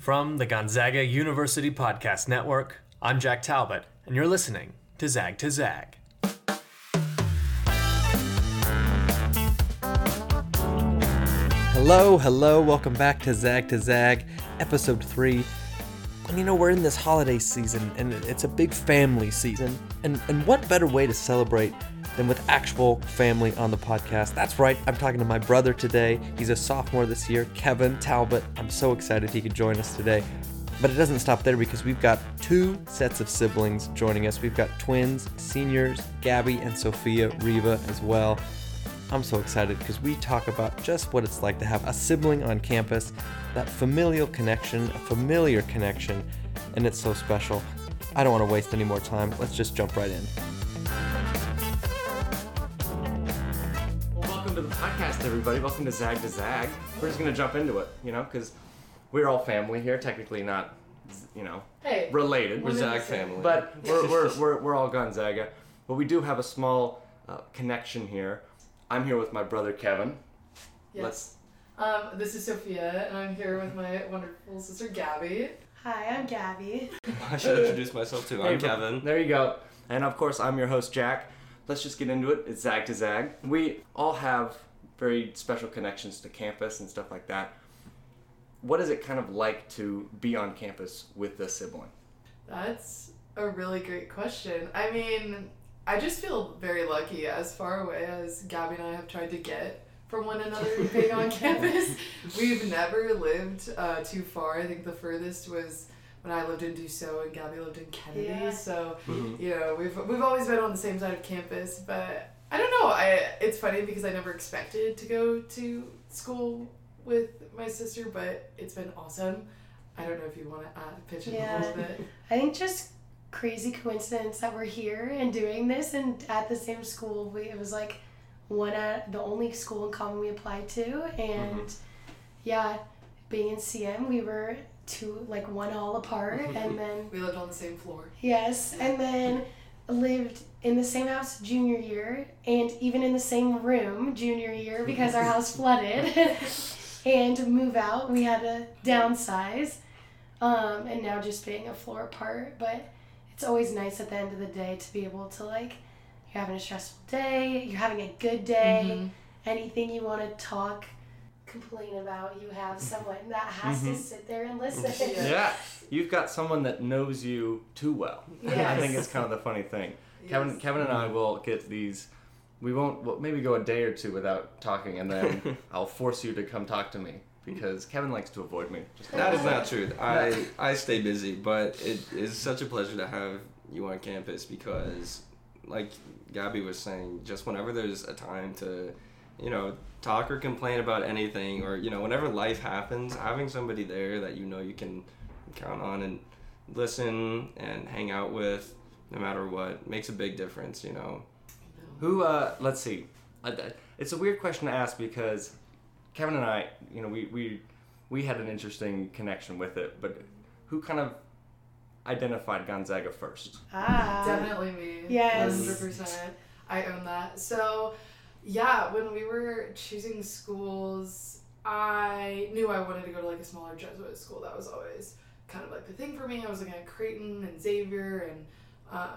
From the Gonzaga University Podcast Network, I'm Jack Talbott, and you're listening to Zag to Zag. Hello, hello, welcome back to Zag to Zag, episode 3. And you know, we're in this holiday season, and it's a big family season. And, and what better way to celebrate than with actual family on the podcast? That's right, I'm talking to my brother today. He's a sophomore this year, Kevin Talbott. I'm so excited he could join us today. But it doesn't stop there because we've got two sets of siblings joining us. We've got twins, seniors, Gabby and Sophia Riva as well. I'm so excited because we talk about just what it's like to have a sibling on campus, that familial connection, a familiar connection, and it's so special. I don't want to waste any more time. Let's just jump right in. Podcast, everybody. Welcome to Zag to Zag. We're just gonna jump into it, you know, because we're all family here. Technically, not, you know, Hey, related. We're Zag family. But we're, we're, we're, we're all Gonzaga. But we do have a small uh, connection here. I'm here with my brother Kevin. yes. Um, this is Sophia, and I'm here with my wonderful sister Gabby. Hi, I'm Gabby. I should introduce myself too. Hey, I'm bro- Kevin. There you go. And of course, I'm your host, Jack. Let's just get into it. It's Zag to Zag. We all have very special connections to campus and stuff like that. What is it kind of like to be on campus with a sibling? That's a really great question. I mean, I just feel very lucky as far away as Gabby and I have tried to get from one another being on campus. We've never lived uh, too far. I think the furthest was when I lived in Dussault and Gabby lived in Kennedy. Yeah. So, you know, we've, we've always been on the same side of campus, but I don't know. I It's funny because I never expected to go to school with my sister, but it's been awesome. I don't know if you want to add pitch in Yeah. a little bit. I think just crazy coincidence that we're here and doing this and at the same school. We, it was like one at the only school in common we applied to, and mm-hmm. yeah, being in CM, we were two like one hall apart, mm-hmm. and then We lived on the same floor. yes, and then lived in the same house junior year, and even in the same room junior year because our house flooded. and to move out, we had to downsize, um, and now just being a floor apart. But it's always nice at the end of the day to be able to like, you're having a stressful day, you're having a good day, Mm-hmm. anything you want to talk, complain about, you have someone that has to Mhm. sit there and listen. Yeah. Yeah, you've got someone that knows you too well. Yes. I think it's kind of the funny thing. Kevin, Yes. Kevin and I mm-hmm. will get these. We won't well, maybe go a day or two without talking, and then I'll force you to come talk to me because mm-hmm. Kevin likes to avoid me. Just That is not true. I I stay busy, but it is such a pleasure to have you on campus because, like Gabby was saying, just whenever there's a time to, you know, talk or complain about anything, or you know, whenever life happens, having somebody there that you know you can count on and listen and hang out with, no matter what, makes a big difference. You know. Who? Uh, let's see. It's a weird question to ask because Kevin and I, you know, we we we had an interesting connection with it, but who kind of identified Gonzaga first? Ah. Definitely me. Yes. 100%. I own that. So, yeah, when we were choosing schools, I knew I wanted to go to like a smaller Jesuit school. That was always kind of like the thing for me. I was looking at Creighton and Xavier and um,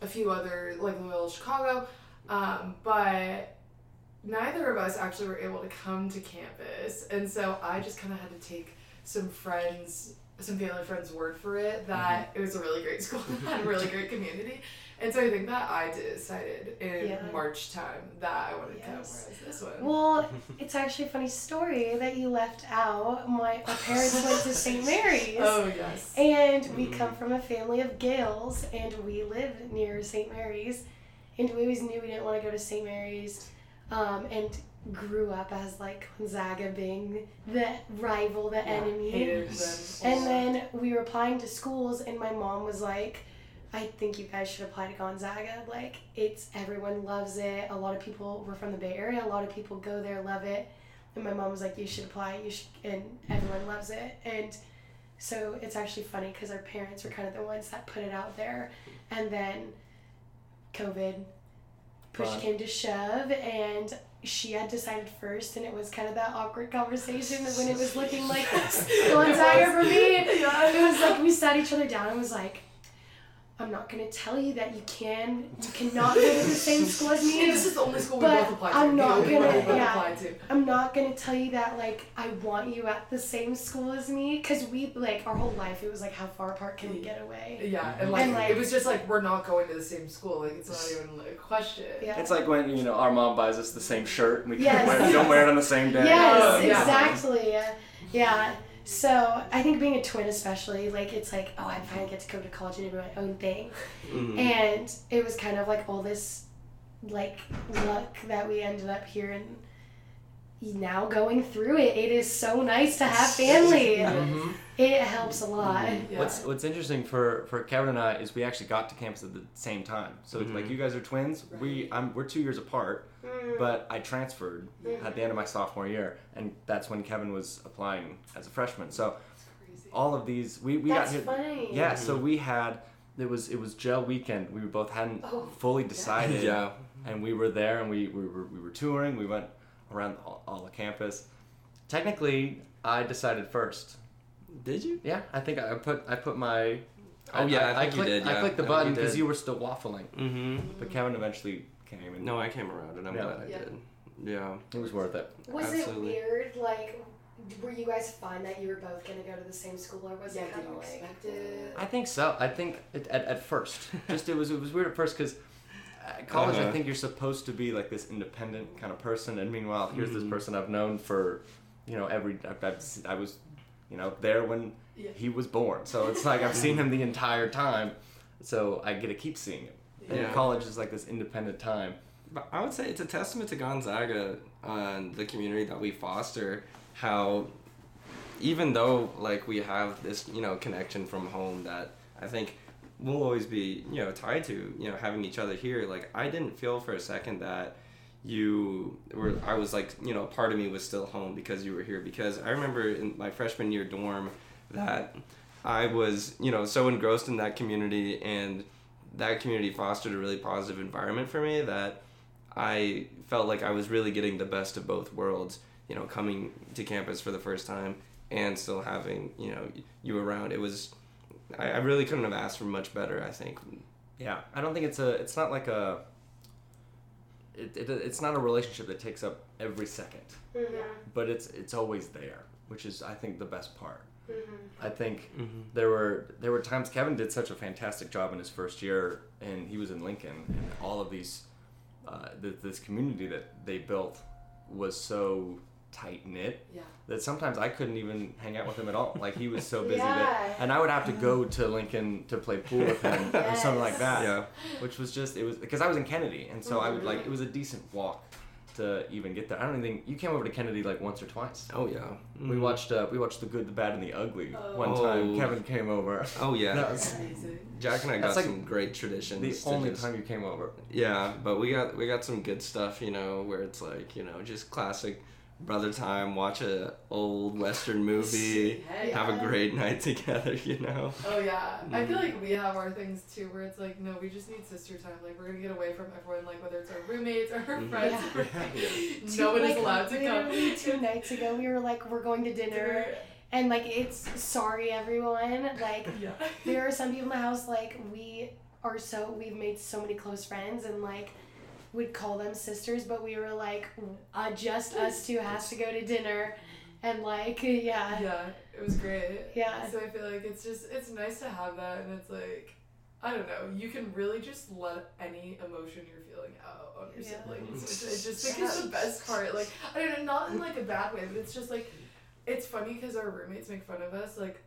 a few other, like Loyola Chicago. Um, but neither of us actually were able to come to campus. And so I just kind of had to take some friends, some family friends' word for it that it was a really great school and had a really great community. And so I think that I decided in Yeah. March time that I wanted to come, Yes. whereas this one. Well, it's actually a funny story that you left out. My, my parents went to St. Mary's. oh, yes. And we come from a family of Gaels, and we live near St. Mary's. And we always knew we didn't want to go to St. Mary's, um, and grew up as like Gonzaga being the rival, the Yeah, enemy. hated them. And then we were applying to schools, and my mom was like, I think you guys should apply to Gonzaga. Like, it's everyone loves it. A lot of people were from the Bay Area. A lot of people go there, love it. And my mom was like, you should apply. You should, and everyone loves it. And so it's actually funny because our parents were kind of the ones that put it out there, and then COVID push Right. came to shove, and she had decided first, and it was kind of that awkward conversation when it was looking like Gonzaga for me. Yeah. It was like we sat each other down and was like, I'm not gonna tell you that you can, you cannot go to the same school as me. Yeah, this is the only school we But both applied to. I'm not the gonna- yeah. applied to. I'm not gonna tell you that like I want you at the same school as me, cause we like our whole life it was like how far apart can we get away? Yeah, and like, And, like- it was just like we're not going to the same school. Like it's not even like, a question. Yeah. It's like when you know our mom buys us the same shirt and we Yes. can't wear, we don't wear it on the same day. Yes, Yeah. exactly. Yeah. yeah. So I think being a twin, especially, like it's like, oh, I finally get to go to college and do my own thing, Mhm. and it was kind of like all this, like luck that we ended up here and now going through it. It is so nice to have family. Mhm. It helps a lot. Mm-hmm. Yeah. What's What's interesting for for Kevin and I is we actually got to campus at the same time. So Mhm. like mm-hmm. you guys are twins. We I'm we're two years apart, mm-hmm. but I transferred at the end of my sophomore year, and that's when Kevin was applying as a freshman. So all of these we we That's got here. funny. Yeah, so we had it was it was gel weekend. We both hadn't Oh, fully decided, Yeah. and we were there, and we, we were we were touring. We went around all, all the campus. Technically, I decided first. Did you? Yeah, I think I put I put my. Oh, yeah, I think you clicked, did, I clicked the I think button because did. you were still waffling, Mm-hmm. but Kevin eventually came and No, I came around and I'm Yeah. glad I Yeah. did. Yeah. it was worth it. Was Absolutely. it weird? Like, were you guys fine that you were both gonna go to the same school, or was yeah, it kind of you like? it? I think so. I think it, at at first, just it was it was weird at first because. At college, I Uh-huh. think you're supposed to be like this independent kind of person, and meanwhile, here's this Mhm. person I've known for, you know, every I've, I've, se- I was, you know, there when Yeah. he was born. So it's like I've seen him the entire time, so I get to keep seeing him. And Yeah. college is like this independent time. But I would say it's a testament to Gonzaga and the community that we foster. How, even though like we have this you know connection from home that I think we'll always be you know tied to you know having each other here. Like I didn't feel for a second that you were I was like you know part of me was still home because you were here because I remember in my freshman year dorm that I was you know so engrossed in that community and that community fostered a really positive environment for me that I felt like I was really getting the best of both worlds, you know, coming to campus for the first time and still having, you know, you around. It was, I, I really couldn't have asked for much better, I think. Yeah, I don't think it's a. It's not like a. It, it, it's not a relationship that takes up every second, Mm-hmm. but it's it's always there, which is I think the best part. Mm-hmm. I think Mm-hmm. there were there were times Kevin did such a fantastic job in his first year, and he was in Lincoln, and all of these, uh, th- this community that they built was so tight knit Yeah. that sometimes I couldn't even hang out with him at all. Like he was so busy Yeah. that, and I would have to go to Lincoln to play pool with him or something like that. Yeah. Which was just it was because I was in Kennedy, and so I would like it was a decent walk to even get there. I don't even think you came over to Kennedy like once or twice. Oh, yeah. We Mhm. watched uh, we watched the good, the bad, and the ugly Oh. one time. Oh. Kevin came over. Oh, yeah. That was Amazing. Jack and I got like some great traditions. the only just- time you came over. Yeah, but we got we got some good stuff, you know, where it's like you know just classic brother time. Watch a old western movie, Hey. have a great night together, you know. Oh yeah, I feel Mm-hmm. like we have our things too, where it's like, no, we just need sister time. Like we're gonna get away from everyone, like whether it's our roommates or our Mm-hmm. Mhm. friends. Yeah. right? Two- no one is like, allowed to come. literally Two nights ago, we were like, we're going to dinner, and like, it's sorry everyone. Like, Yeah. there are some people in the house like we are so we've made so many close friends and like would call them sisters, but we were like, uh, just us two has to go to dinner, and like, yeah, Yeah, it was great. Yeah. So I feel like it's just it's nice to have that, and it's like. I don't know. You can really just let any emotion you're feeling out on your Yeah. siblings, which I just think is the best part. Like, I don't know, not in like a bad way, but it's just like, it's funny because our roommates make fun of us, like, from that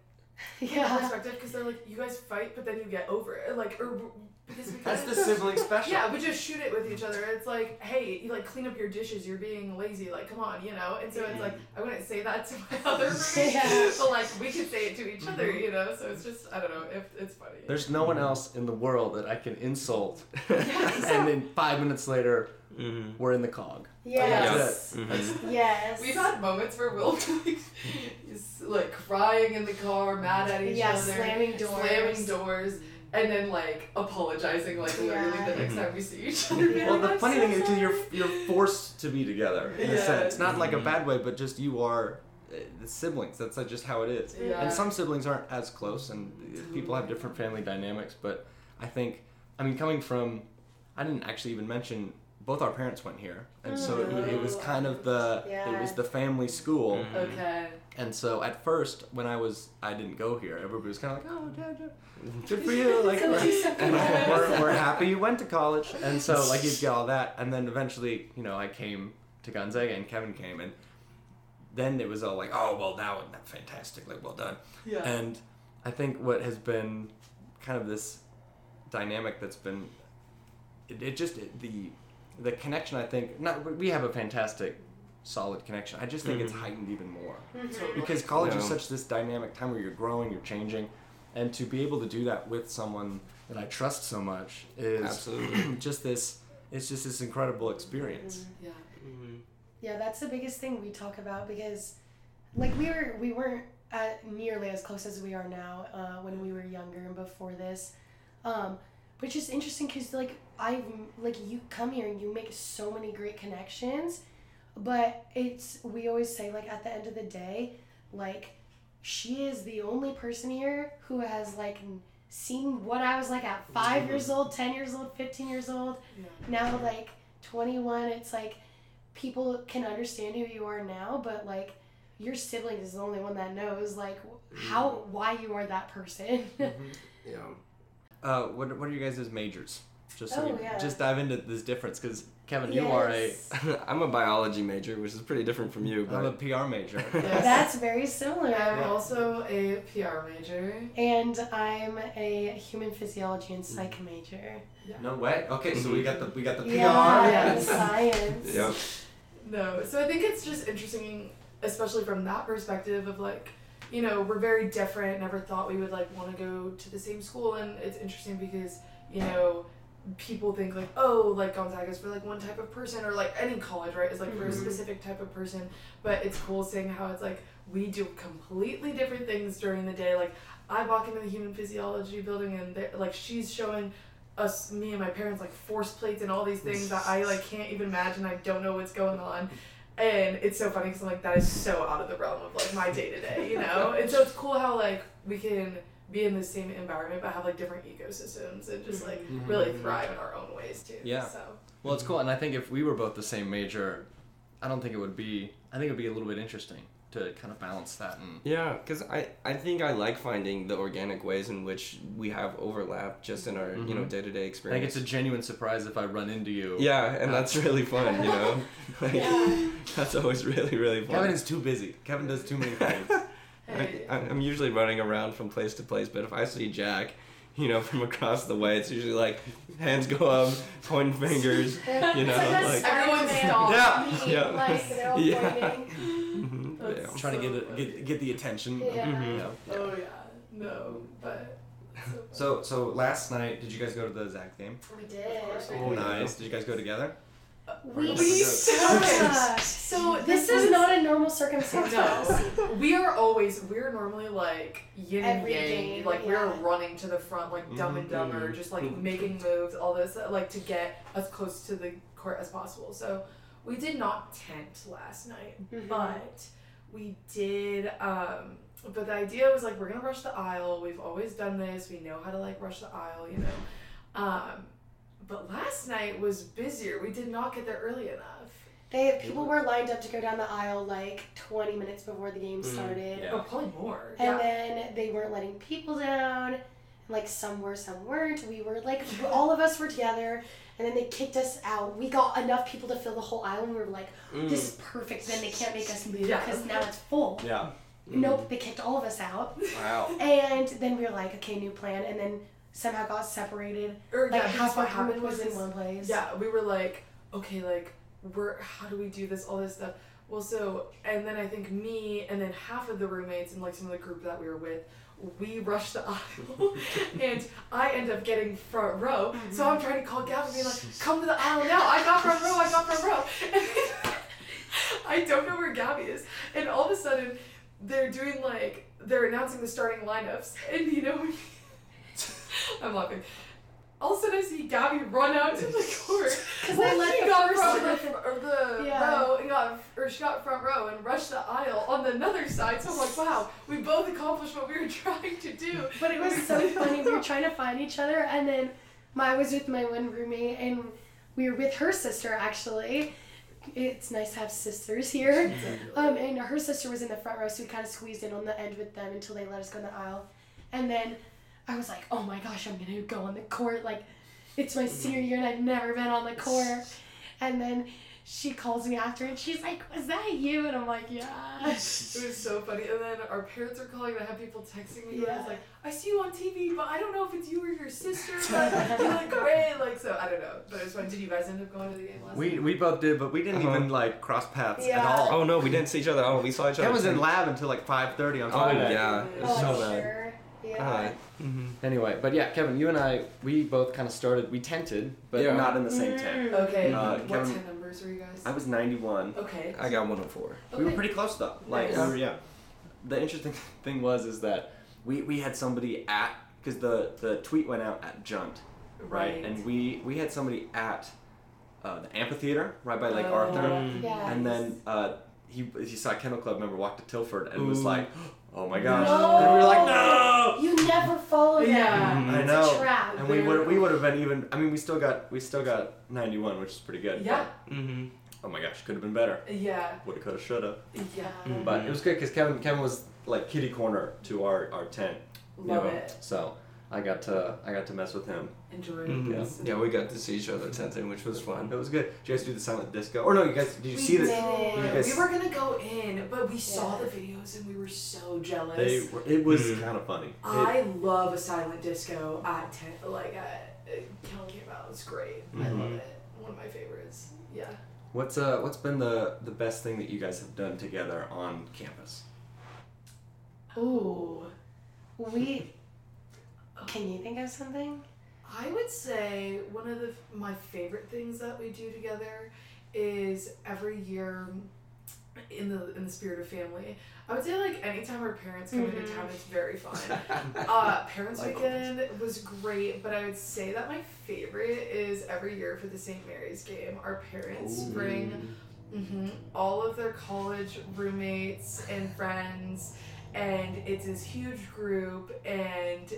yeah, perspective, because they're like, you guys fight, but then you get over it, like, or because we That's kinda- the sibling special. Yeah, we just shoot it with each other. It's like, hey, you like clean up your dishes. You're being lazy. Like, come on, you know. And so it's like, I wouldn't say that to my other roommate, Yeah. but like we could say it to each other, you know. So it's just, I don't know. If it's funny. There's no one else in the world that I can insult, Yes. and then five minutes later mm-hmm. we're in the cog. yes, Yes. yes. We've had moments where we'll like, just, like crying in the car, mad at each yeah, other, slamming doors. slamming doors. and then like apologizing like literally Yeah. the next time we see each other. Well, like, the funny so thing is, 'cause sorry." you're you're forced to be together in a Yeah. sense, not like a Mhm. bad way, but just you are uh, the siblings. That's like just how it is. Yeah. And some siblings aren't as close, and people have different family dynamics. But I think, I mean, coming from, I didn't actually even mention both our parents went here, and so it, it was kind of the it was the family school. Mhm. Okay. And so at first, when I was, I didn't go here. Everybody was kind of like, "Oh, dad, dad, good for you!" Like, So we're, cute, so and cute. we're, we're happy you went to college. And so like you get all that, and then eventually, you know, I came to Gonzaga, and Kevin came, and then it was all like, "Oh, well, now fantastic, like, well done." Yeah. And I think what has been kind of this dynamic that's been, it, it just it, the the connection. I think not we have a fantastic, solid connection. I just think it's Mhm. heightened even more Totally. because college is such this dynamic time where you're growing, you're changing, and to be able to do that with someone that I trust so much is Absolutely. just this. It's just this incredible experience. yeah. Mhm. Yeah, that's the biggest thing we talk about because, like, we were we weren't at nearly as close as we are now uh, when we were younger and before this, um, but is interesting because like I like you come here and you make so many great connections, but it's we always say like at the end of the day, like she is the only person here who has like seen what I was like at five years old, ten years old, fifteen years old Yeah. now like 21 it's like people can understand who you are now but like your sibling is the only one that knows like how mm-hmm. why you are that person mm-hmm. Yeah. Uh, what what are you guys' majors? Just so Oh, we yeah. just dive into this difference because Kevin, you are a Yes. I'm a biology major, which is pretty different from you, I'm a PR major. Yes. that's very similar I'm also a PR major. and i'm a human physiology and psych major no way. Okay, so we got the we got the PR. yeah, yeah. and science Yep. No, so I think it's just interesting, especially from that perspective of like, you know, we're very different. Never thought we would like want to go to the same school, and it's interesting because you know, people think like, oh, like Gonzaga's for like one type of person, or like any college, right, is like for a Mhm. specific type of person. But it's cool seeing how it's like we do completely different things during the day. Like I walk into the human physiology building, and like she's showing us me and my parents like force plates and all these things that I like can't even imagine. I don't know what's going on. And it's so funny because I'm like that is so out of the realm of like my day to day, you know. and so it's cool how like we can be in the same environment but have like different ecosystems and just like Mhm. really thrive in our own ways too. Yeah. So Well, it's cool, and I think if we were both the same major, I don't think it would be. I think it would be a little bit interesting to kind of balance that and. Yeah, because I, I think I like finding the organic ways in which we have overlap just in our you know Mhm. day to day I think experience. it's a genuine surprise if I run into you. yeah, and that's really fun, you know. Like, Yeah. That's always really really fun. Kevin is too busy. Kevin does too many things. I, hey, I- I'm usually running around from place to place, but if I see Jack, you know, from across the way, it's usually like hands go up, pointing fingers. You know, like- Everyone's Yeah, yeah. like Yeah. Pointing. That's yeah. Trying to get, it, get get the attention. Yeah. Mhm. Yeah. oh yeah, no, but So so last night, did you guys go to the Zag game? we did Oh, nice. Did you guys go together? we We suck. So this is not a normal circumstance. No, we are always we're normally like yin and yang. game, like we're running to the front, like Dumb and Mm-hmm. Dumber, just like making moves, all this, like to get as close to the court as possible. So we did not tent last night, Mhm. but we did. um But the idea was like we're gonna rush the aisle. We've always done this. We know how to like rush the aisle, you know. Um, but last night was busier. We did not get there early enough. They people were lined up to go down the aisle like 20 minutes before the game Mhm. started. Yeah. Oh, probably more. And yeah. then they weren't letting people down. Like some were, some weren't. We were like all of us were together and then they kicked us out. We got enough people to fill the whole island. we were like, Mm. this is perfect. Then they can't make us move Yeah. because now it's full. Yeah. Nope, they kicked all of us out. Wow. And then we were like, okay, new plan. And then somehow got separated. or Like yeah, half half our what happened group was in one place. Yeah, we were like, okay, like we're how do we do this, all this stuff. Well, so and then I think me and then half of the roommates and like some of the group that we were with, we rushed the aisle, and I end up getting front row. So I'm trying to call Gavin, being like, come to the aisle now. I got front row. I got front row. And I don't know where Gabby is, and all of a sudden they're doing like they're announcing the starting lineups, and you know. I'm laughing. All of a sudden, I see Gabby run out to the court. 'Cause they let she the got first from the, one- or the Yeah. row and got, or she got front row and rushed the aisle on the other side. So I'm like, wow, we both accomplished what we were trying to do. But it was so funny. We were trying to find each other, and then my, I was with my one roommate, and we were with her sister actually. It's nice to have sisters here. Um, and her sister was in the front row, so we kind of squeezed in on the end with them until they let us go in the aisle. And then I was like, oh my gosh, I'm gonna go on the court. Like, it's my senior year, and I've never been on the court. And then she calls me after, and she's like, was that you? And I'm like, yeah. It was so funny. And then our parents are calling, and I have people texting me. Yeah. Yeah. It's like, I see you on TV, but I don't know if it's you or your sister. But you look great. Like, so I don't know. But it was fun. Did you guys end up going to the game last We night? we both did, but we didn't Uh-huh. even like cross paths at Yeah. all. Oh no, we didn't see each other. Oh, we saw each other. That was in lab until like 5:30 on Oh Friday. yeah, it was Oh, so bad. sure. Yeah. Alright. Mhm. Anyway, but yeah, Kevin, you and I, we both kind of started. We tented, but Yeah. not in the same tent. Okay. Uh, what tent numbers were you guys? I was 91. okay. I got 104. Okay. We were pretty close though. Like Nice. we were, yeah. The interesting thing was is that we, we had somebody at because the the tweet went out at Junt, right? Right. And we we had somebody at uh, the amphitheater right by Lake Oh, Arthur, Mm. Yeah. and then uh, he he saw a kennel club member walk to Tilford and was like, "Oh my gosh!" No. And we were like, "No!" You never follow them. Yeah. Mhm. I It's know. a trap. And we would we would have been even. I mean, we still got we still got 91, which is pretty good. Yeah. Mm-hmm. Oh my gosh, could have been better. Yeah. Woulda, coulda, shoulda. Yeah. Mm. But it was good because Kevin Kevin was like kitty corner to our, our tent, Love Yeah. it. so I got to I got to mess with him. Enjoy Mhm. this. Yeah, we got to see each other tenting, which was fun. It was good. Did you guys do the silent disco? Or no, you guys did you We see the? did. you guys- We were gonna go in, but we saw the videos and we were so jealous. They were, it was Mhm. kind of funny. It- I love a silent disco at ten, like at uh, Killing came out. It's great. I love Mhm. it. One of my favorites. Yeah. what's uh what's been the the best thing that you guys have done together on campus? Oh, We. Can you think of something? I would say one of the my favorite things that we do together is every year in the in the spirit of family. I would say like anytime our parents come into Mhm. town, it's very fun. Uh, Parents Likewise. Weekend was great, but I would say that my favorite is every year for the St. Mary's game. Our parents Ooh. bring hmm all of their college roommates and friends, and it's this huge group, and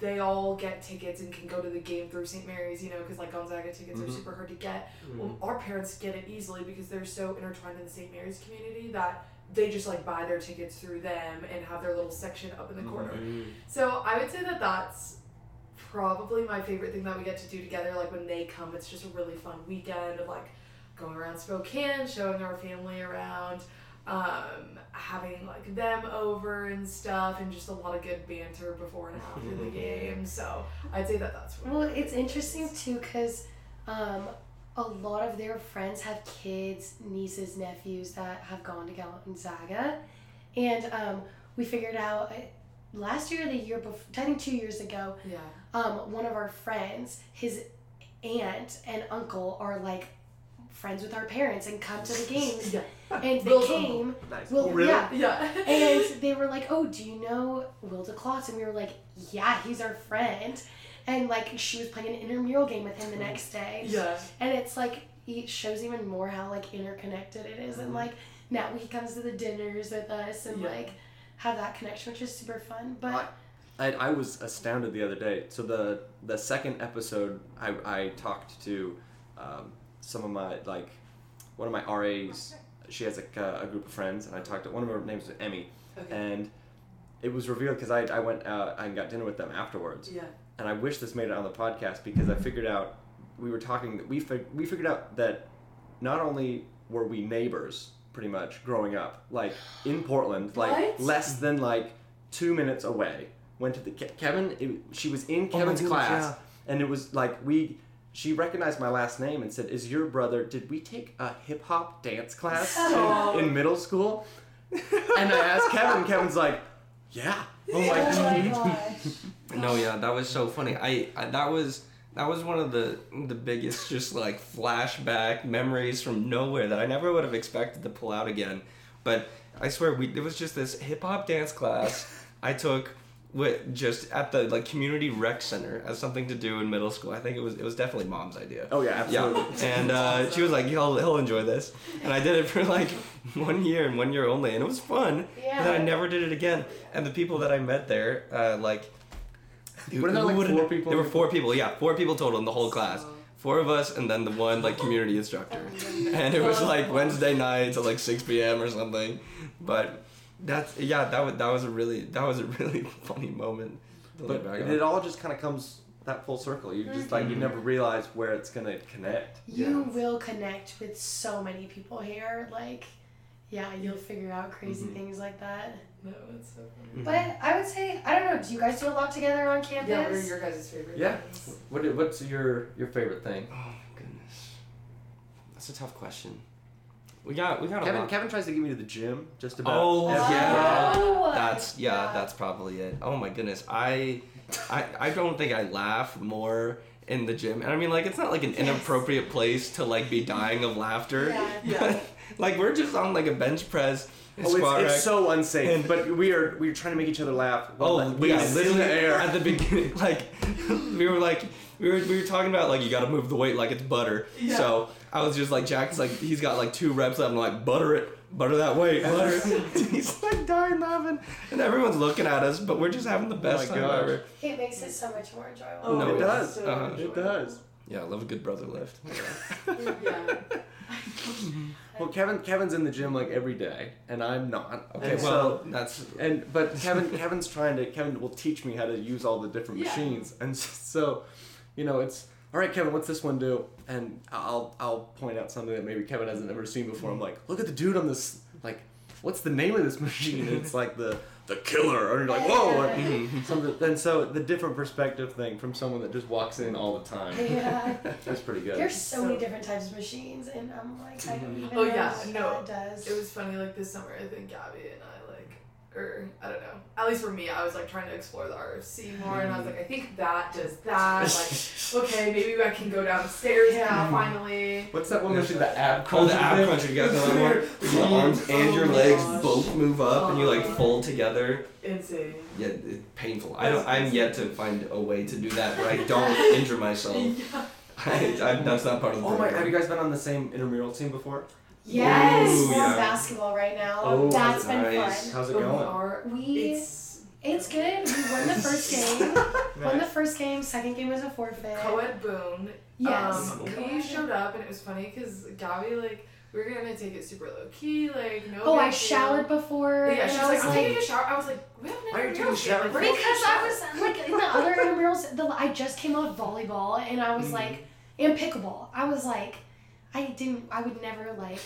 they all get tickets and can go to the game through St. Mary's, you know, because like Gonzaga tickets Mhm. are super hard to get. Mm-hmm. Well, our parents get it easily because they're so intertwined in the St. Mary's community that they just like buy their tickets through them and have their little section up in the corner. Mm-hmm. So I would say that that's probably my favorite thing that we get to do together. Like when they come, it's just a really fun weekend of like going around Spokane, showing our family around, um, having like them over and stuff, and just a lot of good banter before and after the game. So I'd say that that's Well, it's interesting too because um, a lot of their friends have kids, nieces, nephews that have gone to Gonzaga. And um, we figured out uh, last year the year before, I think two years ago, yeah. um, one of our friends, his aunt and uncle are like friends with our parents and come to the games. Yeah. And they Will's came. Nice. Will, oh, really? Yeah. Yeah. And they were like, "Oh, do you know Will DeClots?" And we were like, "Yeah, he's our friend." And like, she was playing an intramural game with him the next day. yeah. And it's like it shows even more how like interconnected it is, and Mhm. like now he comes to the dinners with us and Yeah. like have that connection, which is super fun. But I, I was astounded the other day. So the the second episode, I, I talked to um, some of my like one of my RAs. She has a, uh, a group of friends, and I talked to one of her names was Emmy, Okay. and it was revealed because I, I went uh, and got dinner with them afterwards, Yeah. and I wish this made it on the podcast because I figured out we were talking that we fig- we figured out that not only were we neighbors pretty much growing up like in Portland like What? less than like two minutes away went to the Ke- Kevin it, she was in Oh my Kevin's goodness, class and it was like we she recognized my last name and said is your brother did we take a hip hop dance class Oh. in, in middle school and I asked Kevin Kevin's like yeah oh my oh my god gosh, No, yeah, that was so funny. I, I that was that was one of the the biggest just like flashback memories from nowhere that I never would have expected to pull out again. But I swear we there was just this hip hop dance class I took with just at the like community rec center as something to do in middle school. I think it was it was definitely mom's idea. Oh yeah, absolutely. Yeah, and uh, she was like, "He'll he'll enjoy this," and I did it for like one year and one year only, and it was fun. Yeah. And then I never did it again. And the people that I met there, uh, like, Were there, like, four people There were four people. Yeah, four people total in the whole class. Four of us, and then the one like community instructor. And it was like Wednesday nights at like 6 p.m. or something. But that's yeah, that was that was a really that was a really funny moment. look But it, it all just kind of comes that full circle. You just like you never realize where it's gonna connect. You will connect with so many people here. Like, yeah, you'll figure out crazy Mhm. things like that. No, it's so Mm-hmm. funny. But I would say, I don't know, do you guys do a lot together on campus? Yeah, what are your guys' favorite Yeah. things? What what's your your favorite thing? Oh my goodness, that's a tough question. We got we got a Kevin lot. Kevin tries to get me to the gym just about. Oh, every yeah. day. Oh, That's yeah, yeah. that's probably it. Oh my goodness, I, I, I don't think I laugh more in the gym, and I mean like it's not like an Yes. inappropriate place to like be dying of laughter. Yeah. Yeah. like we're just on like a bench press. Oh, squat it's, rack. it's so unsafe. And- but we are we are trying to make each other laugh. Oh, Well, we yeah, got in literally the air. at the beginning, like we were like we were we were talking about like you got to move the weight like it's butter. Yeah. So I was just like Jack's like he's got like two reps left. I'm like butter it, butter that weight, butter. it." he's like dying laughing, and everyone's looking at us, but we're just having the best my time gosh. ever. It makes it so much more enjoyable. Oh, No, it it does. so Uh-huh. It does. Yeah, I love a good brother lift. Yeah. Well, Kevin Kevin's in the gym like every day, and I'm not. Okay, And well so that's and but Kevin Kevin's trying to Kevin will teach me how to use all the different Yeah. machines, and so you know it's all right, Kevin. What's this one do? And I'll I'll point out something that maybe Kevin hasn't ever seen before. I'm like, look at the dude on this. Like, what's the name of this machine? And it's like the the killer, or you're like, whoa. And something. And so the different perspective thing from someone that just walks in all the time. Yeah. That's pretty good. There's so, So- many different types of machines, and I'm like, I don't mm-hmm. even Oh, know yeah, what no. that does. It was funny, like this summer, I think Gabby and I, like, or I don't know, at least for me, I was like trying to explore the RFC more, and I was like, I think that does that. Like, okay, maybe I can go downstairs now, hmm. finally. What's that one machine? The ab Oh, the cruncher ab thing? cruncher. You guys know that one? Where Your arms and your Oh legs gosh. both move up, and you like Oh. fold together. Insane. Yeah, it's painful. I don't. I'm yet to find a way to do that where I don't injure myself. Yeah. I, I, that's not part of the Oh my! Have you guys been on the same intramural team before? Yes, Ooh, we're yeah. on basketball right now. Oh, That's been nice. fun. How's it But we going? are. We, It's it's good. We won the first game. Won the first game. Second game was a forfeit. co-ed Boone. Yes. Um, we showed up and it was funny because Gabby like we were gonna take it super low key, like no. Oh, big I deal. showered before. Yeah, and she was like, I'm like, taking a shower. I was like, we haven't Why are you taking a shower? Like, because I was like in the other intramurals, the, I just came off volleyball and I was like, and pickleball. I was like, I didn't, I would never like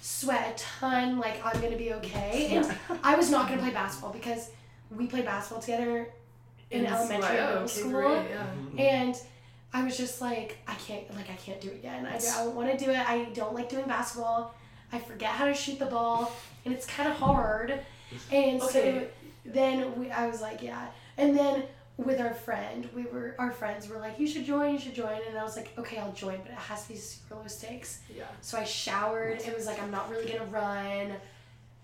sweat a ton. Like I'm gonna be okay. And I was not gonna play basketball because we played basketball together in elementary and middle school. yeah. Mm-hmm. And I was just like, I can't, like, I can't do it again. I, I don't want to do it. I don't like doing basketball. I forget how to shoot the ball, and it's kind of hard. And Okay. so then we, I was like, yeah. And then with our friend, we were, our friends were like, you should join, you should join. And I was like, okay, I'll join, but it has to be super low stakes. Yeah. So I showered. It was like, I'm not really gonna run.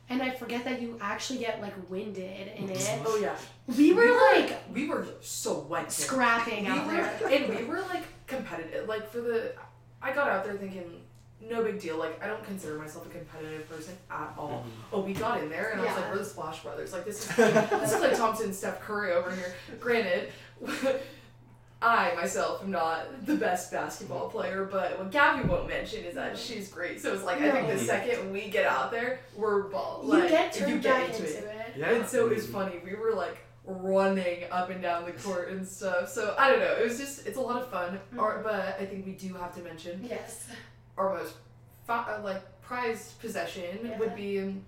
And I forget that you actually get like winded in it. Oh yeah. We were like we were so wet. scrapping we out were, there. and we were like competitive. Like for the, I got out there thinking, no big deal. Like I don't consider myself a competitive person at all. Oh, we got in there, and I was like, we're the Splash Brothers. Like this is this is like Thompson, Steph Curry over here. Granted. I myself am not the best basketball player, but what Gabby won't mention is that mm-hmm. she's great. So it's like I think the second we get out there, we're ball. You Like, get turned you get back into into it. it. Yeah. And so it was funny. We were like running up and down the court and stuff. So I don't know. It was just it's a lot of fun. Mm-hmm. Our, but I think we do have to mention Yes. Our most fi- uh, like prized possession Yeah. would be um,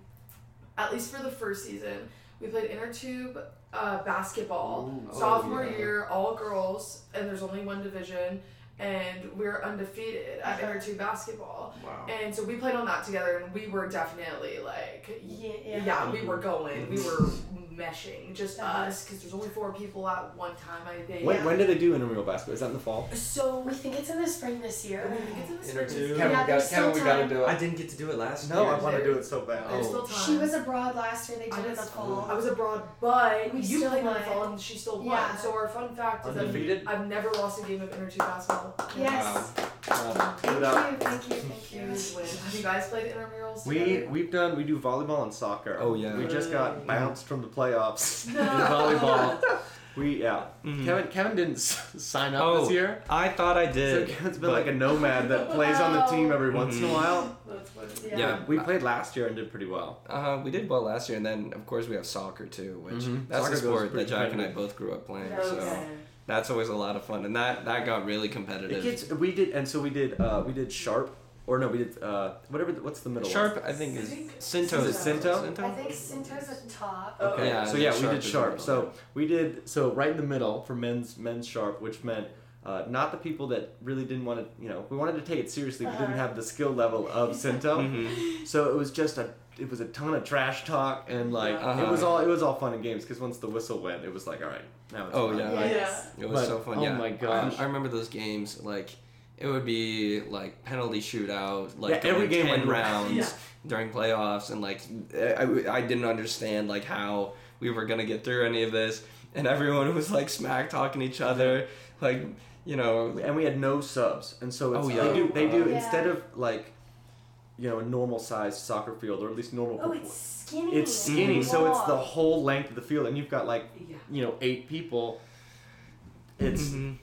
at least for the first season. We played inner tube uh, basketball Ooh. Oh, sophomore yeah. year, all girls, and there's only one division. And we're undefeated at inner tube basketball, Wow. and so we played on that together, and we were definitely like, Yeah. yeah, yeah. we were going. We were meshing, just Uh-huh. us, because there's only four people at one time. I think. When, when do they do intramural basketball? Is that in the fall? So We think it's in the spring this year. I think it's in the spring. two. Kevin, Yeah, we got- Kevin, still we gotta time. do I didn't get to do it last year. No, year. I want to do it so bad. There's Oh. still time. She was abroad last year. They I did it in the was, fall. I was abroad, but We you still played in the won. fall and she still won. Yeah. So our fun fact is that Undefeated? I've never lost a game of inter basketball. Yes. Uh, Thank it up. you, thank you, thank you. Huge win. Have you guys played intramurals We together? we've done we do volleyball and soccer. Oh, yeah. We just got bounced from the playoffs No. in volleyball. We yeah. Mhm. Kevin Kevin didn't s- sign up Oh, this year. I thought I did. So Kevin's been but- like a nomad that plays on the team every once in a while. That's funny. Yeah. Yeah. We played last year and did pretty well. Uh, we did well last year, and then of course we have soccer too, which Mhm. that's Soccer a sport that Jack and I both grew up playing. Okay. So that's always a lot of fun, and that that got really competitive. It gets we did and so we did uh we did sharp or no we did uh whatever the, what's the middle Sharp, one? I think, is think Cinto. Is it Cinto? I think Cinto's at the top. Oh, Okay. Yeah, so yeah, we did sharp. So we did so right in the middle for men's men's sharp, which meant uh, not the people that really didn't want to, you know, we wanted to take it seriously, We didn't Uh-huh. have the skill level of Cinto. Mhm. So it was just a, it was a ton of trash talk and like Uh-huh. it was all it was all fun and games because once the whistle went, it was like all right now it's Oh fun. yeah, Yes. it was But- so fun. oh yeah. my gosh. I, I remember those games. Like it would be like penalty shootout, like Yeah, every game 10 went- rounds Yeah. during playoffs, and like I, I didn't understand like how we were gonna get through any of this, and everyone was like smack talking each other, like you know. and we had no subs, and so it's, Oh, yeah. they do they do Yeah. instead of like, you know, a normal sized soccer field or at least normal. Oh, it's skinny. it's skinny, so it's the whole length of the field, and you've got like Yeah. you know eight people. It's Mhm.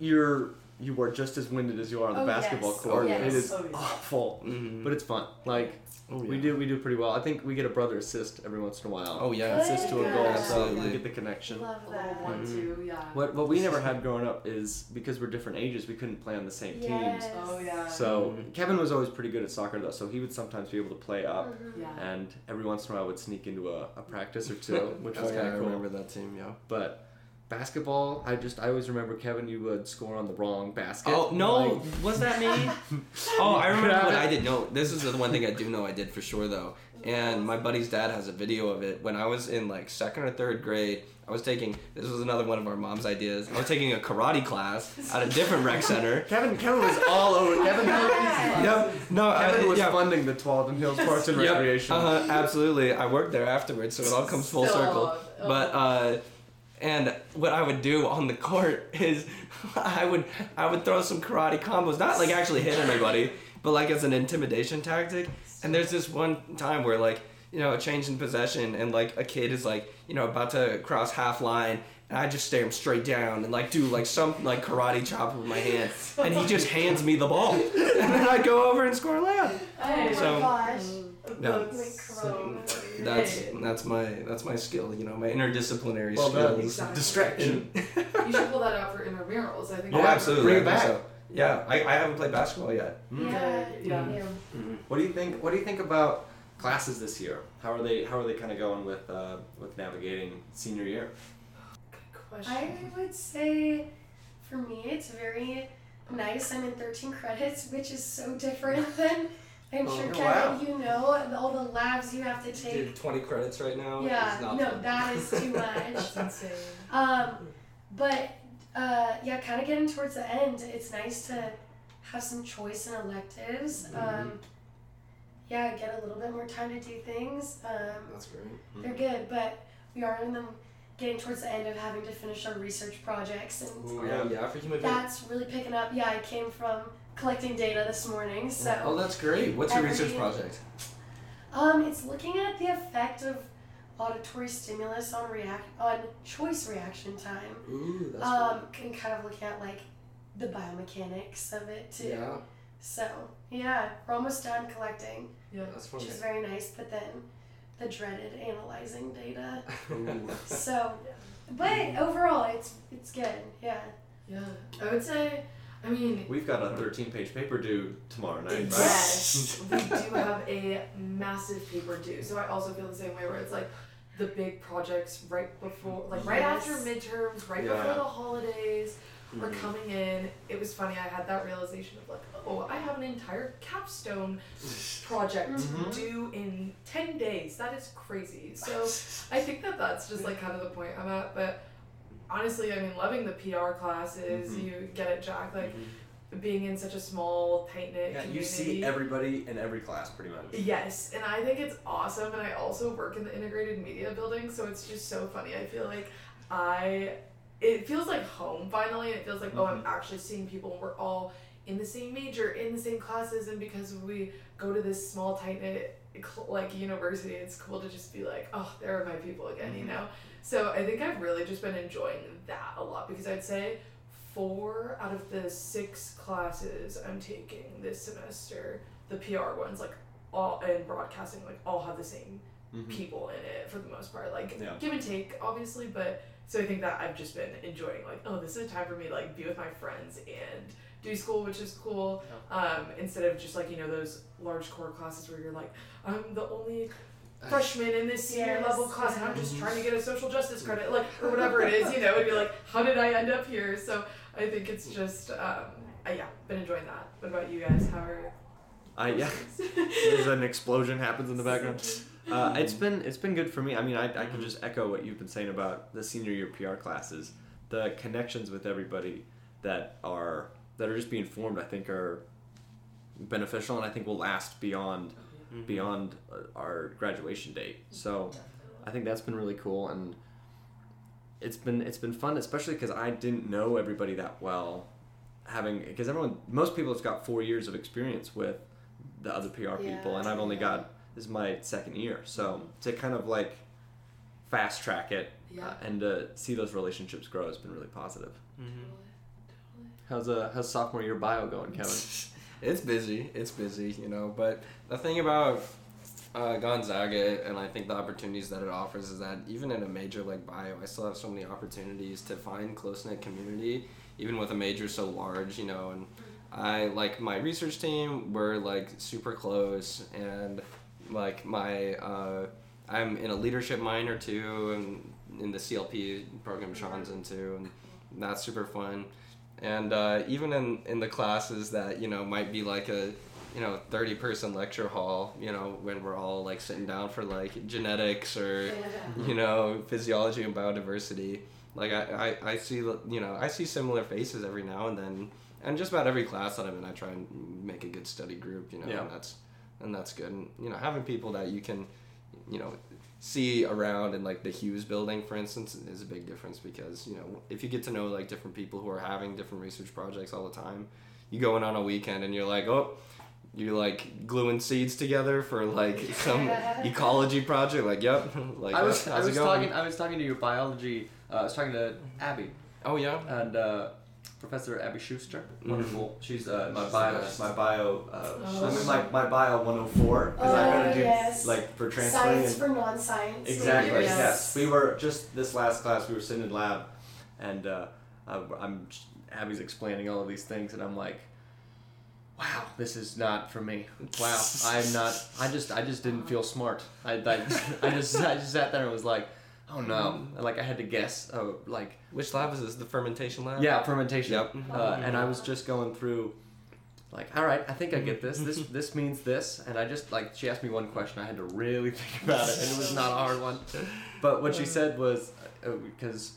you're you are just as winded as you are on the Oh, basketball yes. court. Oh, yes. It is Oh, yeah. awful, Mhm. but it's fun. Like Oh, we yeah. do we do pretty well. I think we get a brother assist every once in a while. Oh yeah. assist to a Good. goal, so Absolutely. we get the connection. Love A little that. one, Mhm. two, yeah. What what we never had growing up is because we're different ages, we couldn't play on the same teams. Yes. Oh, yeah. So Mhm. Kevin was always pretty good at soccer though, so he would sometimes be able to play up, Mhm. Yeah. and every once in a while would sneak into a, a practice or two, which Oh, was yeah, kind I of cool. remember that team. Yeah. But basketball, I just I always remember Kevin, you would score on the wrong basket. Oh no, Like, was that me? oh, I remember what. I did. No, this is the one thing I do know I did for sure though. And my buddy's dad has a video of it. When I was in like second or third grade, I was taking. This was another one of our mom's ideas. I was taking a karate class at a different rec center. Kevin Kevin was all over. Kevin No, no, Kevin I, was yeah. funding the Tualatin Hills Parks and Yep, Recreation. Uh-huh, absolutely. I worked there afterwards, so it all comes full circle. But uh, and what I would do on the court is I would I would throw some karate combos, not like actually hit anybody, but like as an intimidation tactic. And there's this one time where like you know a change in possession and like a kid is like you know about to cross half line. And I just stare him straight down and like do like some like karate chop with my hand, and he just hands me the ball, and then I go over and score a layup. Oh my So- gosh. No. That's So- so. That's that's my that's my skill, you know, my interdisciplinary Well skills. Exactly. Distraction. You should pull that out for intramurals. I think. Oh, Yeah, absolutely. bring it I back. so. Yeah, I, I haven't played basketball yet. Yeah. Yeah. yeah. What do you think? What do you think about classes this year? How are they? How are they kind of going with uh, with navigating senior year? Good question. I would say for me it's very nice. I'm in 13 credits, which is so different than I'm Oh, sure oh, Kevin, wow. you know, all the labs you have to take. Dude, 20 credits right now. yeah, is not no, fun. that is too much. That's insane. Um, but uh, yeah, kind of getting towards the end, it's nice to have some choice in electives. Um, yeah, get a little bit more time to do things. Um, That's great. they're good, but we are in them getting towards the end of having to finish our research projects, and Ooh, yeah, yeah, for human that's really picking up. Yeah, I came from collecting data this morning, so. Oh, that's great. What's your research project? Um, it's looking at the effect of auditory stimulus on react on choice reaction time. Ooh, that's Um, and kind of looking at like the biomechanics of it too. Yeah, So yeah, we're almost done collecting, Yeah. that's fun. which is very nice. But then the dreaded analyzing data. Ooh. So, but overall, it's it's good. Yeah. Yeah. I would say. I mean, We've got a 13 page paper due tomorrow night, right? Yes, we do have a massive paper due. So I also feel the same way where it's like the big projects right before, like right Yes. after midterms, right Yeah. before the holidays. We're coming in. It was funny. I had that realization of like, oh, I have an entire capstone project Mhm. due in ten days. That is crazy. So I think that that's just like kind of the point I'm at. But honestly, I mean, loving the PR classes. Mhm. You get it, Jack. Like mm-hmm. being in such a small, tight knit Yeah, community. you see everybody in every class pretty much. Yes, and I think it's awesome. And I also work in the integrated media building, so it's just so funny. I feel like I, it feels like home finally. It feels like, oh, I'm mm-hmm. actually seeing people, we're all in the same major, in the same classes, and because we go to this small, tight knit, like university, it's cool to just be like, oh, there are my people again, you mm-hmm. know? So I think I've really just been enjoying that a lot because I'd say four out of the six classes I'm taking this semester, the PR ones, like all and broadcasting, like all have the same Mhm. people in it for the most part. Like Yeah. give and take, obviously, but so I think that I've just been enjoying like, oh, this is a time for me to like be with my friends and do school, which is cool. Um, instead of just like, you know, those large core classes where you're like, I'm the only freshman in this senior Yes, level class and I'm just trying to get a social justice credit, like or whatever it is, you know, and you're like, how did I end up here? So I think it's just um I, yeah, been enjoying that. What about you guys? How are I yeah. There's an explosion happens in the background. Uh, it's been it's been good for me. I mean, I, I can just echo what you've been saying about the senior year PR classes. The connections with everybody that are that are just being formed, I think, are beneficial, and I think will last beyond beyond uh, our graduation date. So, I think that's been really cool, and it's been it's been fun, especially because I didn't know everybody that well. Having because everyone most people has got four years of experience with the other PR people, and I've only Yeah. got this is my second year, so to kind of like fast track it Yeah. uh, and to see those relationships grow has been really positive. Mm-hmm. How's uh how's sophomore year bio going, Kevin? It's busy. It's busy, you know. But the thing about uh, Gonzaga and I think the opportunities that it offers is that even in a major like bio, I still have so many opportunities to find close knit community, even with a major so large, you know. And I like my research team. We're like super close, and like my uh, I'm in a leadership minor too, and in the CLP program Sean's into, and that's super fun and uh, even in, in the classes that you know might be like a you know 30 person lecture hall you know when we're all like sitting down for like genetics or Yeah. you know physiology and biodiversity like I, I, I see you know i see similar faces every now and then and just about every class that i'm in i try and make a good study group you know Yeah. and that's and that's good and you know having people that you can you know see around in like the Hughes building for instance is a big difference because you know if you get to know like different people who are having different research projects all the time you go in on a weekend and you're like oh you're like gluing seeds together for like some ecology project like yep like I was how's I it was going? talking I was talking to your biology. Uh, I was talking to Abby oh yeah and uh, Professor Abby Schuster. Mhm. Wonderful. She's uh, my She's bio. the. My bio. Uh, Oh. I'm in my, my bio 104 because I'm Oh, gonna do yes. like for transferring Science and for non-science. Exactly. Yes. Yes. We were just this last class. We were sitting in lab, and uh, I- I'm Abby's explaining all of these things, and I'm like, "Wow, this is not for me. Wow, I'm not. I just I just didn't feel smart. I, I, I just I just sat there and was like, oh no. And, like I had to guess. Oh, like which lab is this the fermentation lab yeah, fermentation. Yep. Uh, and I was just going through, like, all right, I think I get this. This this means this, and I just like she asked me one question. I had to really think about it, and it was not a hard one. But what she said was uh, because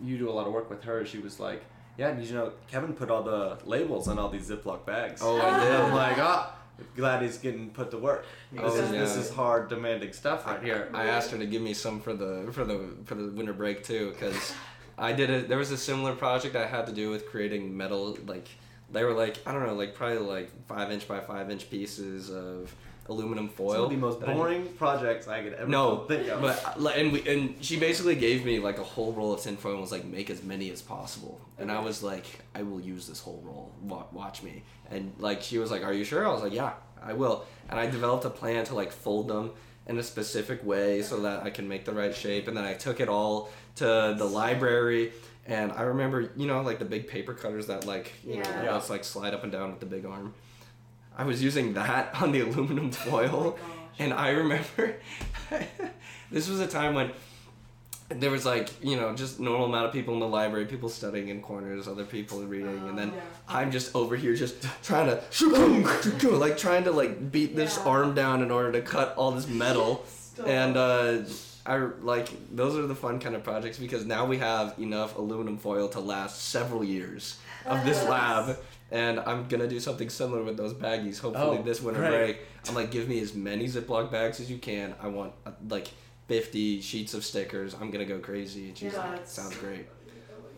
you do a lot of work with her. She was like, yeah, and you know, Kevin put all the labels on all these Ziploc bags. oh did I'm like, ah, glad he's getting put to work. This, Oh, is, this is hard, demanding stuff right here. I asked her to give me some for the for the for the winter break too, because I did it. There was a similar project I had to do with creating metal. Like they were like I don't know, like probably like five inch by five inch pieces of aluminum foil. Some of the most that I- boring projects I could ever no, think of. but uh, like, and we and she basically gave me like a whole roll of tinfoil and was like, make as many as possible. And I was like, I will use this whole roll. Watch me. And like she was like, Are you sure? I was like, Yeah, I will. And I developed a plan to like fold them in a specific way so that I can make the right shape. And then I took it all to the library. And I remember, you know, like the big paper cutters that like you know Yeah. Yeah. like slide up and down with the big arm. I was using that on the aluminum foil. Oh. And I remember this was a time when there was like you know just normal amount of people in the library, people studying in corners, other people reading, and then Yeah. I'm just over here just trying to like trying to like beat this Yeah. arm down in order to cut all this metal. And uh, I like those are the fun kind of projects because now we have enough aluminum foil to last several years of this lab. And I'm gonna do something similar with those baggies. Hopefully Oh, this winter great. break. I'm like, give me as many Ziploc bags as you can. I want uh, like 50 sheets of stickers. I'm gonna go crazy. It's just- Yeah, it's- sounds great.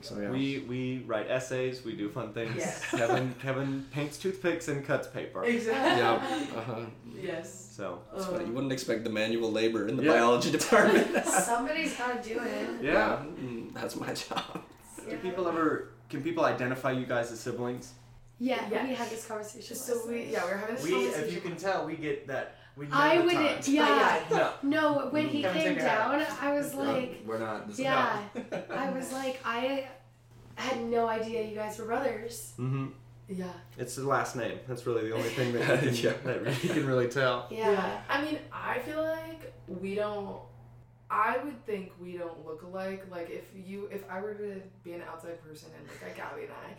So yeah. We we write essays. We do fun things. Yes. Kevin Kevin paints toothpicks and cuts paper. Exactly. yeah. Uh huh. Yes. So That's funny. You wouldn't expect the manual labor in the Yeah. biology department. Somebody's got to do it. yeah. Mm, that's my job. Do people ever? Can people identify you guys as siblings? Yeah, Yeah. we had this conversation. So we yeah we are having this We, conversation. if you can tell, we get that. We I the would, times. yeah. No. No, when he came take your hat down, I was like, We're not. This yeah. I was like, I had no idea you guys were brothers. Mm-hmm. yeah. It's the last name. That's really the only thing that you can, Yeah. that you can really tell. Yeah. I mean, I feel like we don't. I would think we don't look alike. Like if you, if I were to be an outside person and look at Gabby and I,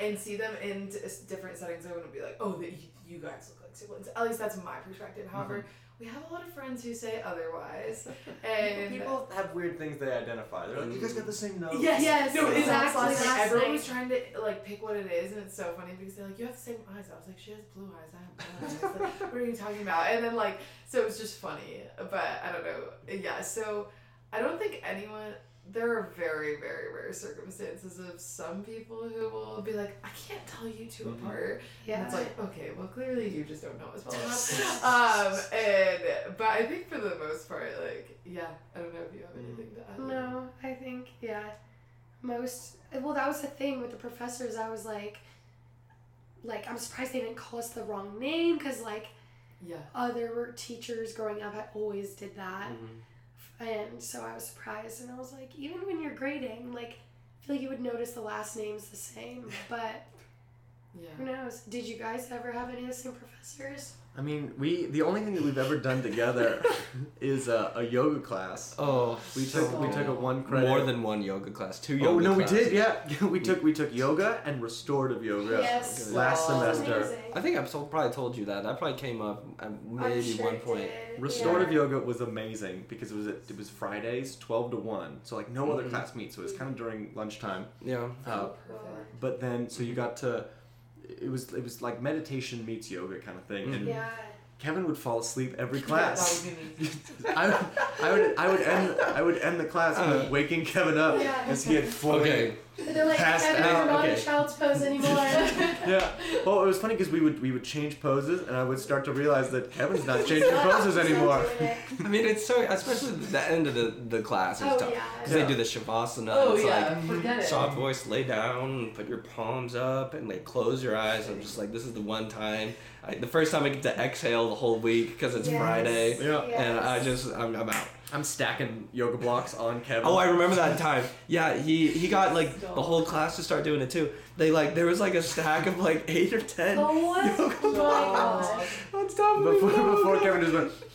and see them in d- different settings, I wouldn't be like, oh, that you, you guys look like siblings. At least that's my perspective. Mm-hmm. However, we have a lot of friends who say otherwise, and People have weird things they identify. They're like, you guys got the same nose. Yes, Yes, no, it's exactly. Like, Last everyone was trying to like pick what it is, and it's so funny because they're like, "You have the same eyes." I was like, "She has blue eyes. I have blue eyes." Like, what are you talking about? And then like, so it was just funny, but I don't know. Yeah, so I don't think anyone. There are very, very rare circumstances of some people who will be like, "I can't tell you 2 Mhm. apart." Yeah. And it's like, okay, well, clearly you just don't know us well enough. um, and but I think for the most part, like, yeah, I don't know if you have anything to add. No, I think yeah. Most well, that was the thing with the professors. I was like, like I'm surprised they didn't call us the wrong name because like Yeah. other teachers growing up, I always did that, Mhm. And so I was surprised. And I was like, even when you're grading, like I feel like you would notice the last name's the same, but Yeah. who knows? Did you guys ever have any of the same professors? I mean, we the only thing that we've ever done together is a, a yoga class. Oh, We took we took a one credit. more than one yoga class. Two yoga Oh no, we did. Yeah, we took we took yoga and restorative yoga Yes. last Wow. semester. Amazing. I think I've told, probably told you that. That probably came up at maybe sure one point. did. Restorative Yeah. yoga was amazing because it was it was Fridays, twelve to one. So like no other Mhm. class meets, so it was kind of during lunchtime. Yeah. Uh, Perfect. but then so you got to, it was it was like meditation meets yoga kind of thing, and Yeah. Kevin would fall asleep every class. that would be me. I would, I would, I would end, I would end the class with Uh. waking Kevin up Yeah. as he had fully. Okay. They're like, Passed Kevin, out, you're not okay. in child's pose anymore. Yeah. Well, it was funny because we would we would change poses, and I would start to realize that Kevin's not changing poses anymore. I mean, it's so especially the end of the, the class is Oh, tough yeah. because they do the shavasana. Oh it's yeah, like forget it. soft voice, lay down, put your palms up, and like close your eyes. I'm just like, this is the one time, I, the first time I get to exhale the whole week because it's Yes. Friday, Yeah. and I just I'm, I'm out. I'm stacking yoga blocks on Kevin. Oh, I remember that time. Yeah, he he got like the whole class to start doing it too. They like there was like a stack of like eight or ten Oh, yoga my blocks God. on top of me. Before, when woke before up. Kevin just went,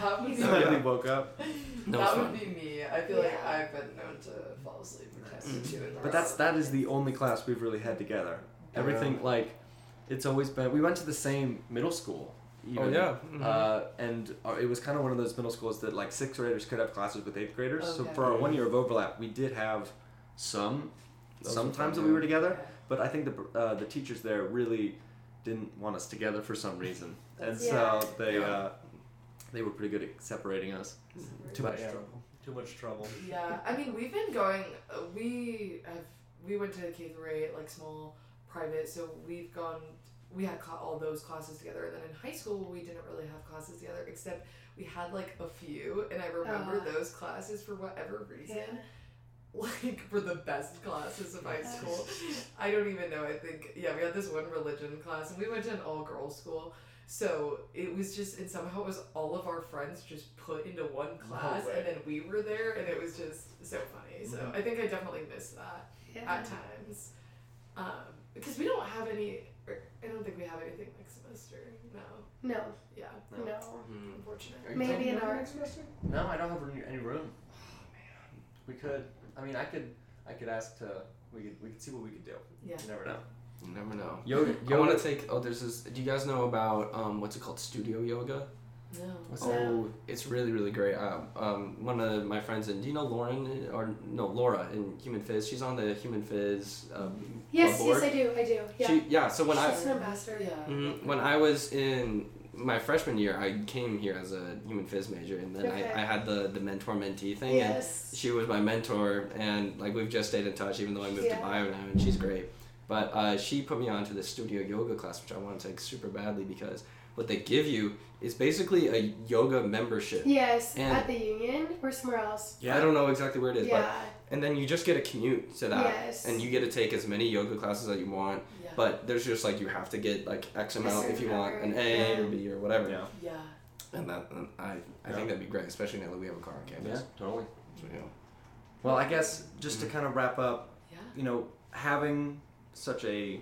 That would be, Oh, yeah. suddenly woke up. No that would be me. I feel like Yeah. I've been known to fall asleep or tested mm. too. in the But that's that is the only class we've really had together. Everything like, it's always been. We went to the same middle school. Even, Oh yeah. Uh, and uh, it was kind of one of those middle schools that like sixth graders could have classes with eighth graders. So for our one year of overlap, we did have some Those some times that we were together. But I think the uh, the teachers there really didn't want us together for some reason, and That's- so they Yeah. uh, they were pretty good at separating us. Too much trouble. Too much trouble. Yeah, I mean we've been going. Uh, we have we went to K through eight, like small private. So we've gone. We had ca- all those classes together, and then in high school we didn't really have classes together, except we had like a few, and I remember Ah. those classes for whatever reason. Yeah. Like for the best classes of high school. I don't even know. I think yeah, we had this one religion class, and we went to an all girls school. So it was just, and somehow it was all of our friends just put into one class, way. and then we were there, and it was just so funny. So Mhm. I think I definitely miss that Yeah. at times, um, because we don't have any. Or I don't think we have anything next semester. No. No, Yeah. no. Mhm. Unfortunate. Are you Maybe in yoga our- next semester? No, I don't have any, any room. Oh man. We could. I mean, I could. I could ask to. We could. We could see what we could do. Yeah. You never know. You never know. Yoga. I want to take. Oh, there's this. Do you guys know about um, what's it called? Studio yoga. No. What's that? Oh, it's really really great. Um, um, one of my friends in. Do you know Lauren or no Laura in Human Phys? She's on the Human Phys um, Yes, club yes, I do. I do. Yeah. She, yeah. So when I She's an ambassador. Yeah. Mhm. When I was in my freshman year, I came here as a human phys major, and then Okay. I, I had the, the mentor mentee thing, Yes. and she was my mentor, and like we've just stayed in touch, even though I moved Yeah. to Bio now, and she's great. But uh, she put me onto the studio yoga class, which I want to take super badly because what they give you is basically a yoga membership. Yes, And- at the union or somewhere else. Yeah, I don't know exactly where it is, Yeah. But and then you just get a commute to that, Yes. and you get to take as many yoga classes that you want. Yeah. But there's just like you have to get like X amount if you want an A Yeah. or B or whatever. Yeah. yeah. And that, and I, I Yeah. think that'd be great, especially now that we have a car on campus. Yeah. Totally. So, you know. Well, I guess just to Mhm. kind of wrap up, Yeah. you know, having such a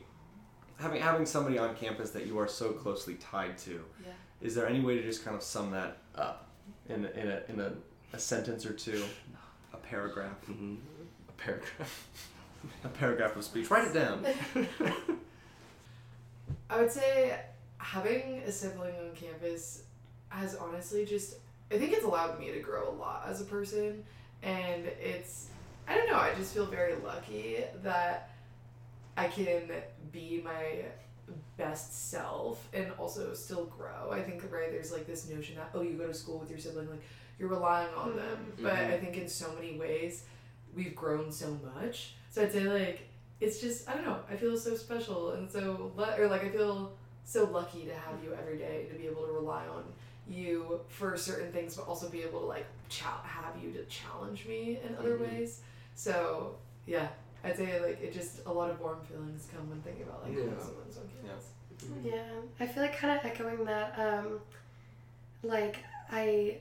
having having somebody on campus that you are so closely tied to, Yeah. is there any way to just kind of sum that up in a, in a in a, a sentence or two, a paragraph, hmm A paragraph. a paragraph of speech? Write it down. I would say having a sibling on campus has honestly just I think it's allowed me to grow a lot as a person and it's I don't know, I just feel very lucky that I can be my best self and also still grow. I think right there's like this notion that oh you go to school with your sibling like you're relying on them. But Mhm. I think in so many ways we've grown so much. So I'd say like it's just I don't know. I feel so special and so lu- or like I feel so lucky to have you every day to be able to rely on you for certain things, but also be able to like cha- have you to challenge me in other Mhm. ways. So yeah, I'd say like it just a lot of warm feelings come when thinking about like Yeah. when someone's on campus. Yeah, I feel like kind of echoing that. Um, like I,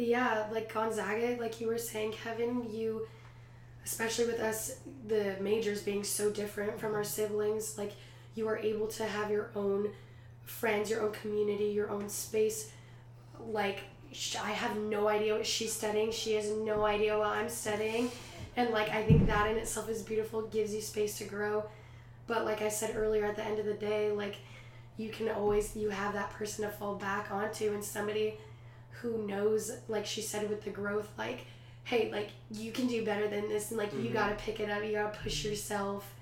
yeah, like Gonzaga, like you were saying, Kevin, you, especially with us, the majors being so different from our siblings, like you are able to have your own friends, your own community, your own space. Like I have no idea what she's studying. She has no idea what I'm studying, and like I think that in itself is beautiful. Gives you space to grow. But like I said earlier, at the end of the day, like you can always you have that person to fall back onto and somebody who knows like she said with the growth like hey like you can do better than this and like you Mhm. got to pick it up you got to push yourself.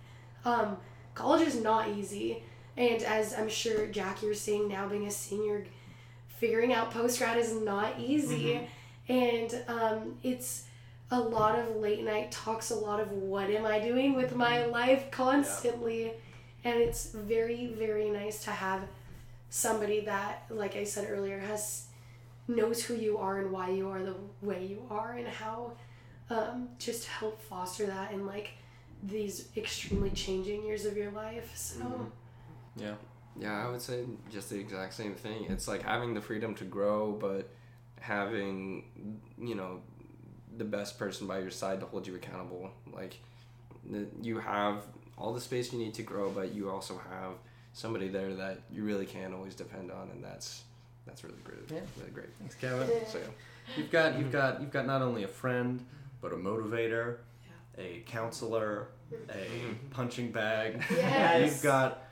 Um college is not easy and as i'm sure jack you're seeing now being a senior figuring out post grad is not easy. And um it's a lot of late night talks a lot of what am i doing with my life constantly. And it's very very nice to have somebody that like i said earlier has knows who you are and why you are the way you are and how um, just help foster that in like these extremely changing years of your life so Mhm. Yeah. Yeah, I would say just the exact same thing. It's like having the freedom to grow, but having, you know, the best person by your side to hold you accountable. Like, you have all the space you need to grow, but you also have somebody there that you really can always depend on, and that's that's really great. Yeah. Really great. Thanks, Kevin. Yeah. So, You've got you've mm-hmm. got you've got not only a friend, but a motivator, a counselor, a mm-hmm. punching bag. Yes. You've got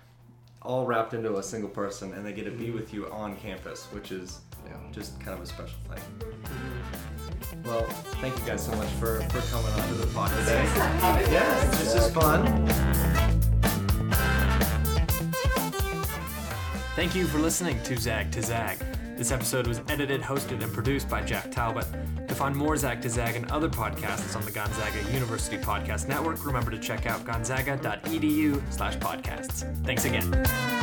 all wrapped into a single person, and they get to be mm-hmm. with you on campus, which is yeah. just kind of a special thing. Well, thank you guys so much for, for coming on to the pod today. Yeah, it's just as fun. Thank you for listening to Zag to Zag. This episode was edited, hosted, and produced by Jack Talbott. To find more Zag to Zag and other podcasts on the Gonzaga University Podcast Network, remember to check out gonzaga.edu slash podcasts. Thanks again.